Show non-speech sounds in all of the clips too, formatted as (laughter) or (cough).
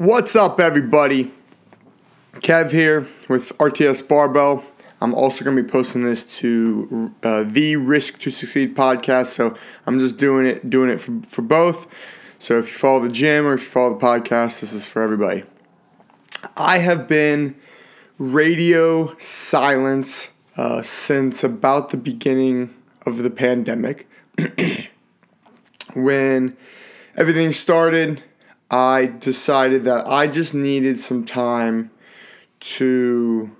What's up, everybody? Kev here with RTS Barbell. I'm also going to be posting this to uh, the Risk to Succeed podcast, so I'm just doing it, doing it for, for both. So if you follow the gym or if you follow the podcast, this is for everybody. I have been radio silence uh, since about the beginning of the pandemic. (clears throat) when everything started, I decided that I just needed some time to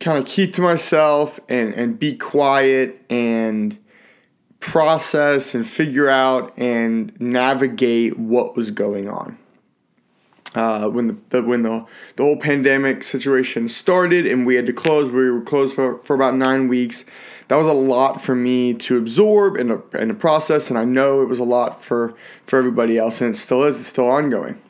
kind of keep to myself and, and be quiet and process and figure out and navigate what was going on. Uh, when the, the, when the the whole pandemic situation started and we had to close, we were closed for, for about nine weeks. That was a lot for me to absorb and a, and process, and I know it was a lot for for everybody else, and it still is. It's still ongoing.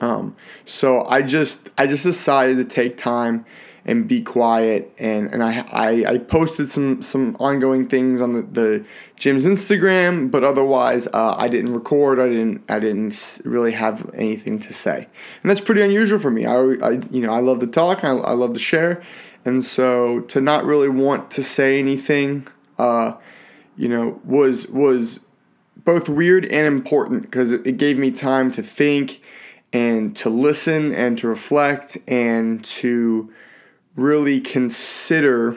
Um, so I just I just decided to take time and be quiet. And, and I, I, I posted some some ongoing things on the, the gym's Instagram but otherwise uh, I didn't record. I didn't I didn't really have anything to say. And that's pretty unusual for me. I, I you know I love to talk. I, I love to share. And so to not really want to say anything uh, you know was was both weird and important because it, it gave me time to think and to listen and to reflect and to really consider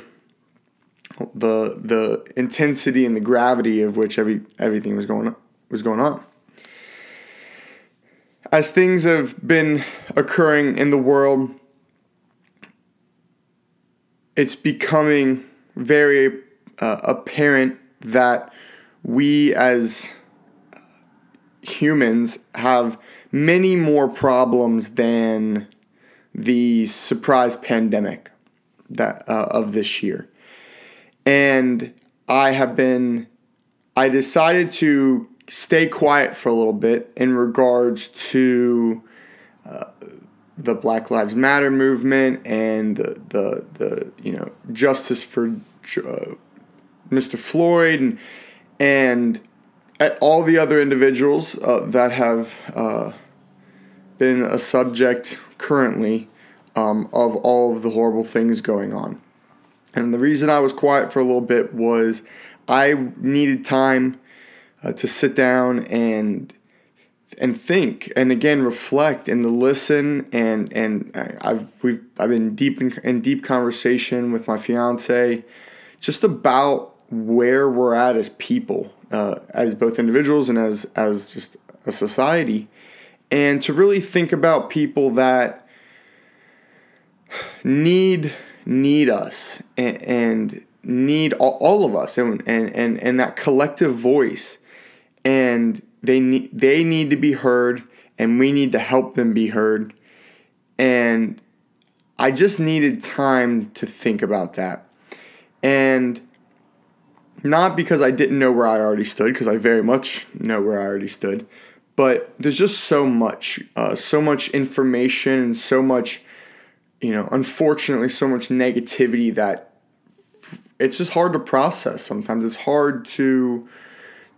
the the intensity and the gravity of which every everything was going was going on. As things have been occurring in the world, it's becoming very uh, apparent that we as humans have many more problems than the surprise pandemic that uh, of this year. And I have been I decided to stay quiet for a little bit in regards to uh, the Black Lives Matter movement and the the, the you know justice for uh, Mr. Floyd and and all the other individuals uh, that have uh, been a subject currently um, of all of the horrible things going on. And the reason I was quiet for a little bit was I needed time uh, to sit down and and think and again reflect and to listen and and I've we've I've been deep in, in deep conversation with my fiance just about where we're at as people uh, as both individuals and as as just a society and to really think about people that need need us and, need all, all, of us and, and, and, and that collective voice. And they need they need to be heard and we need to help them be heard. And I just needed time to think about that. And not because I didn't know where I already stood because I very much know where I already stood but there's just so much uh, so much information and so much you know, unfortunately, so much negativity that it's just hard to process. Sometimes it's hard to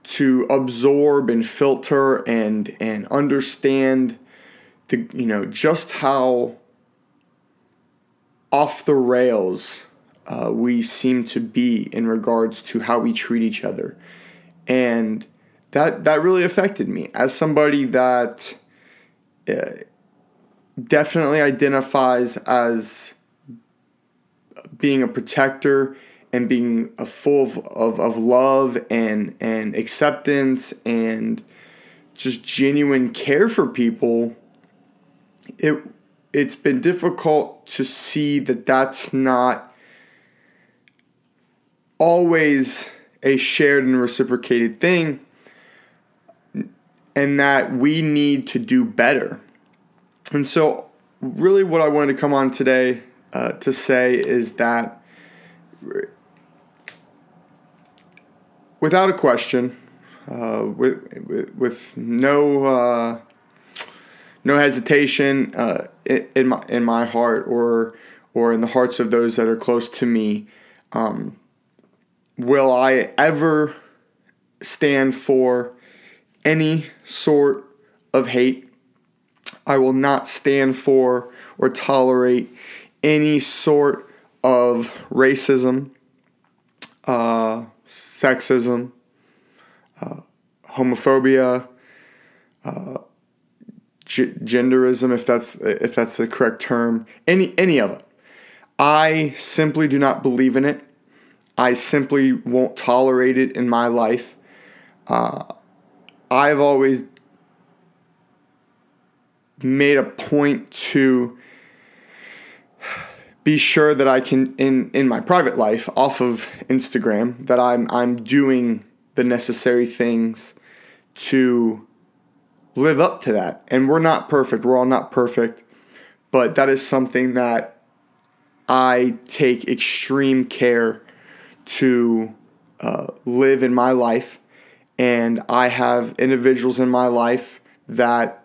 to absorb and filter and and understand the you know just how off the rails uh, we seem to be in regards to how we treat each other, and that that really affected me as somebody that. Uh, definitely identifies as being a protector and being a full of, of, of love and and acceptance and just genuine care for people it it's been difficult to see that that's not always a shared and reciprocated thing and that we need to do better and so, really, what I wanted to come on today uh, to say is that without a question, uh, with, with, with no uh, no hesitation uh, in my in my heart or or in the hearts of those that are close to me, um, will I ever stand for any sort of hate. I will not stand for or tolerate any sort of racism, uh, sexism, uh, homophobia, uh, g- genderism, if that's if that's the correct term, any any of it. I simply do not believe in it. I simply won't tolerate it in my life. Uh, I've always made a point to be sure that I can in in my private life off of Instagram that I'm I'm doing the necessary things to live up to that. And we're not perfect. We're all not perfect, but that is something that I take extreme care to uh, live in my life. And I have individuals in my life that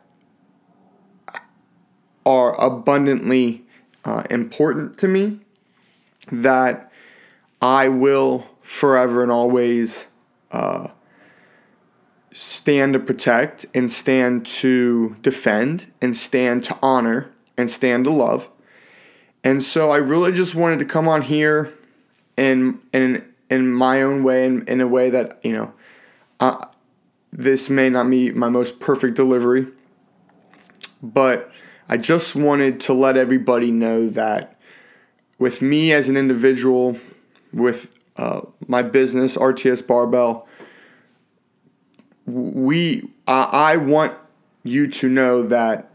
are abundantly uh, important to me that I will forever and always uh, stand to protect and stand to defend and stand to honor and stand to love. And so I really just wanted to come on here in in in my own way and in a way that you know, uh, this may not be my most perfect delivery, but I just wanted to let everybody know that with me as an individual, with uh, my business RTS Barbell, we I, I want you to know that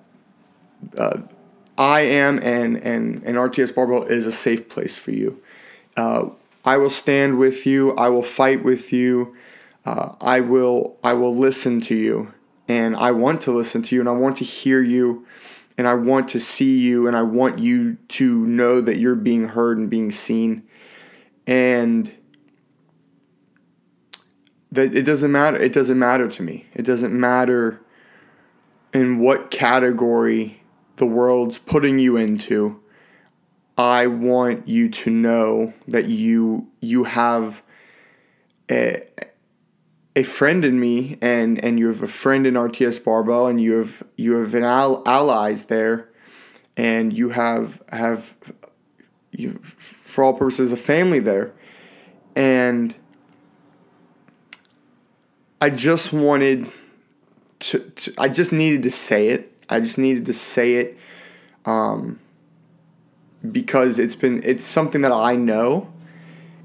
uh, I am and and and RTS Barbell is a safe place for you. Uh, I will stand with you. I will fight with you. Uh, I will I will listen to you, and I want to listen to you, and I want to hear you and I want to see you and I want you to know that you're being heard and being seen. And that it doesn't matter it doesn't matter to me. It doesn't matter in what category the world's putting you into. I want you to know that you you have a a friend in me and and you have a friend in RTS Barbell and you have you have an al- allies there and you have have you for all purposes a family there. And I just wanted to, to I just needed to say it. I just needed to say it um, because it's been it's something that I know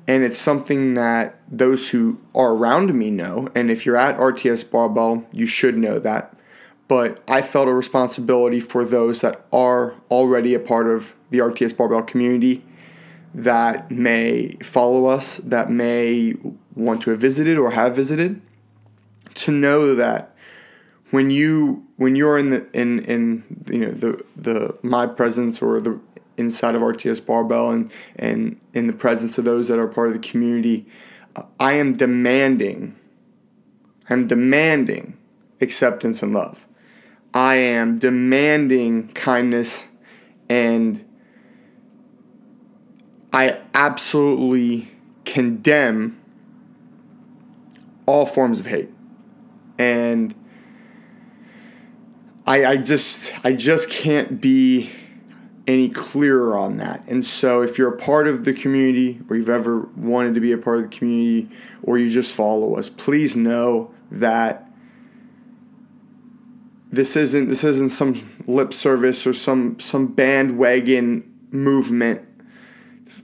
and it's something that those who are around me know. And if you're at RTS Barbell, you should know that. But I felt a responsibility for those that are already a part of the RTS Barbell community that may follow us, that may want to have visited or have visited, to know that when you when you're in the in in you know the the my presence or the inside of RTS Barbell and, and in the presence of those that are part of the community, I am demanding, I'm demanding acceptance and love. I am demanding kindness and I absolutely condemn all forms of hate. And I, I just I just can't be any clearer on that. And so, if you're a part of the community, or you've ever wanted to be a part of the community, or you just follow us, please know that this isn't this isn't some lip service or some some bandwagon movement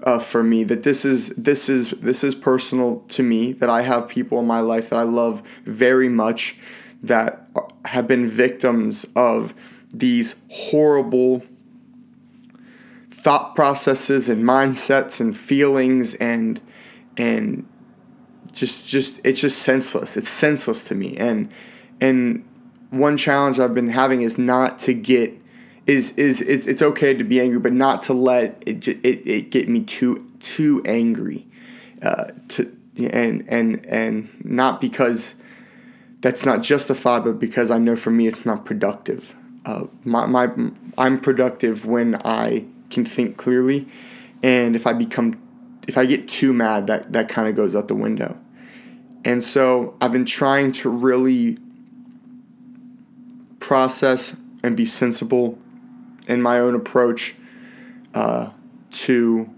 uh, for me. That this is this is this is personal to me. That I have people in my life that I love very much that have been victims of these horrible thought processes and mindsets and feelings and and just just it's just senseless. It's senseless to me. And and one challenge I've been having is not to get is is it's okay to be angry, but not to let it it, it get me too too angry. Uh, to and and and not because that's not justified, but because I know for me it's not productive. Uh, my, my I'm productive when I can think clearly. And if I become, if I get too mad, that, that kind of goes out the window. And so I've been trying to really process and be sensible in my own approach uh, to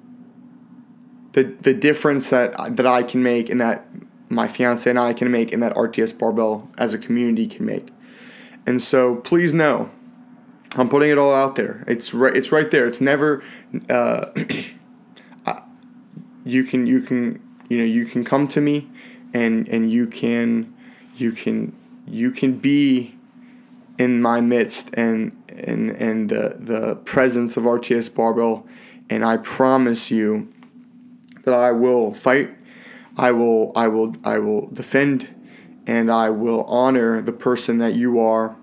the the difference that that I can make and that my fiance and I can make and that RTS Barbell as a community can make. And so please know, I'm putting it all out there. It's right. It's right there. It's never. Uh, (clears throat) you can you can you know you can come to me, and and you can you can you can be in my midst and and and the the presence of RTS Barbell, and I promise you that I will fight, I will I will I will defend, and I will honor the person that you are,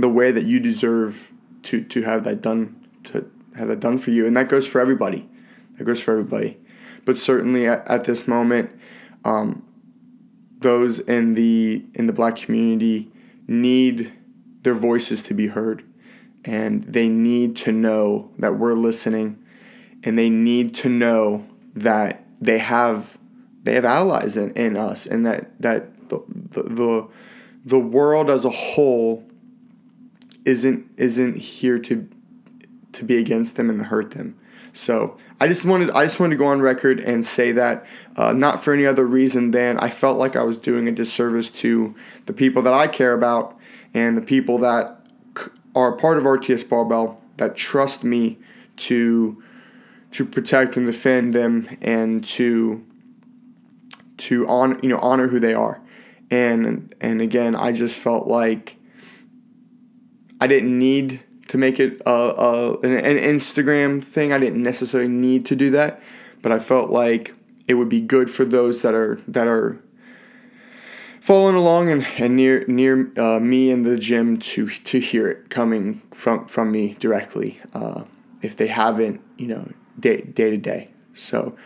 the way that you deserve to to have that done to have that done for you, and that goes for everybody. That goes for everybody, but certainly at, at this moment. Um, those in the in the black community need their voices to be heard and they need to know that we're listening and they need to know that they have they have allies in, in us and that that the, the the the world as a whole isn't isn't here to to be against them and hurt them. So I just wanted I just wanted to go on record and say that uh, not for any other reason than I felt like I was doing a disservice to the people that I care about and the people that are part of RTS Barbell that trust me to to protect and defend them and to to on you know honor who they are and and again I just felt like I didn't need to make it a, a an, an Instagram thing I didn't necessarily need to do that but I felt like it would be good for those that are that are following along and, and near near uh, me in the gym to to hear it coming from from me directly uh, if they haven't you know day day to day. So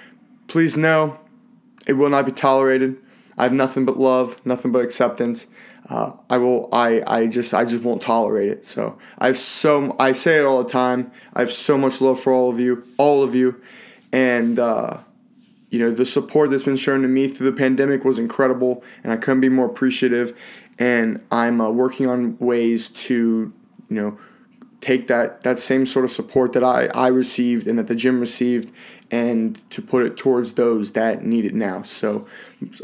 please know it will not be tolerated. I have nothing but love, nothing but acceptance. Uh, I will. I. I just. I just won't tolerate it. So I have so. I say it all the time. I have so much love for all of you, all of you, and uh, you know the support that's been shown to me through the pandemic was incredible, and I couldn't be more appreciative. And I'm uh, working on ways to, you know, take that that same sort of support that I, I received and that the gym received and to put it towards those that need it now. So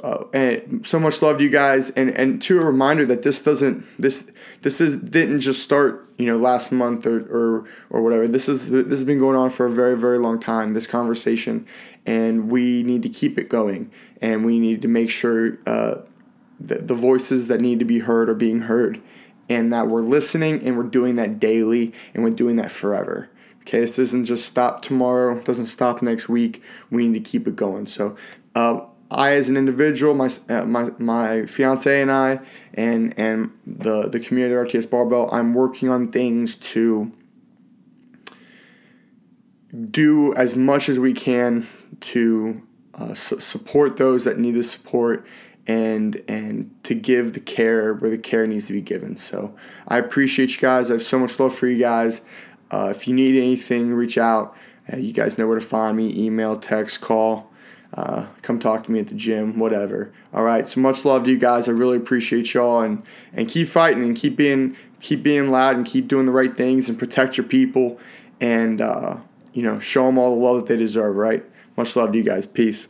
uh, and so much love to you guys and and to a reminder that this doesn't this this is didn't just start you know last month or or, or whatever. This is this has been going on for a very very long time this conversation and we need to keep it going and we need to make sure uh, the, the voices that need to be heard are being heard and that we're listening and we're doing that daily and we're doing that forever. Okay, this doesn't just stop tomorrow, doesn't stop next week. We need to keep it going. So, uh, I, as an individual, my uh, my my fiance and I, and and the the community at RTS Barbell, I'm working on things to do as much as we can to uh, su- support those that need the support and and to give the care where the care needs to be given. So I appreciate you guys. I have so much love for you guys. Uh, if you need anything, reach out. Uh, you guys know where to find me: email, text, call. Uh, come talk to me at the gym, whatever. All right. So much love to you guys. I really appreciate y'all, and and keep fighting and keep being keep being loud and keep doing the right things and protect your people and uh, you know show them all the love that they deserve. Right. Much love to you guys. Peace.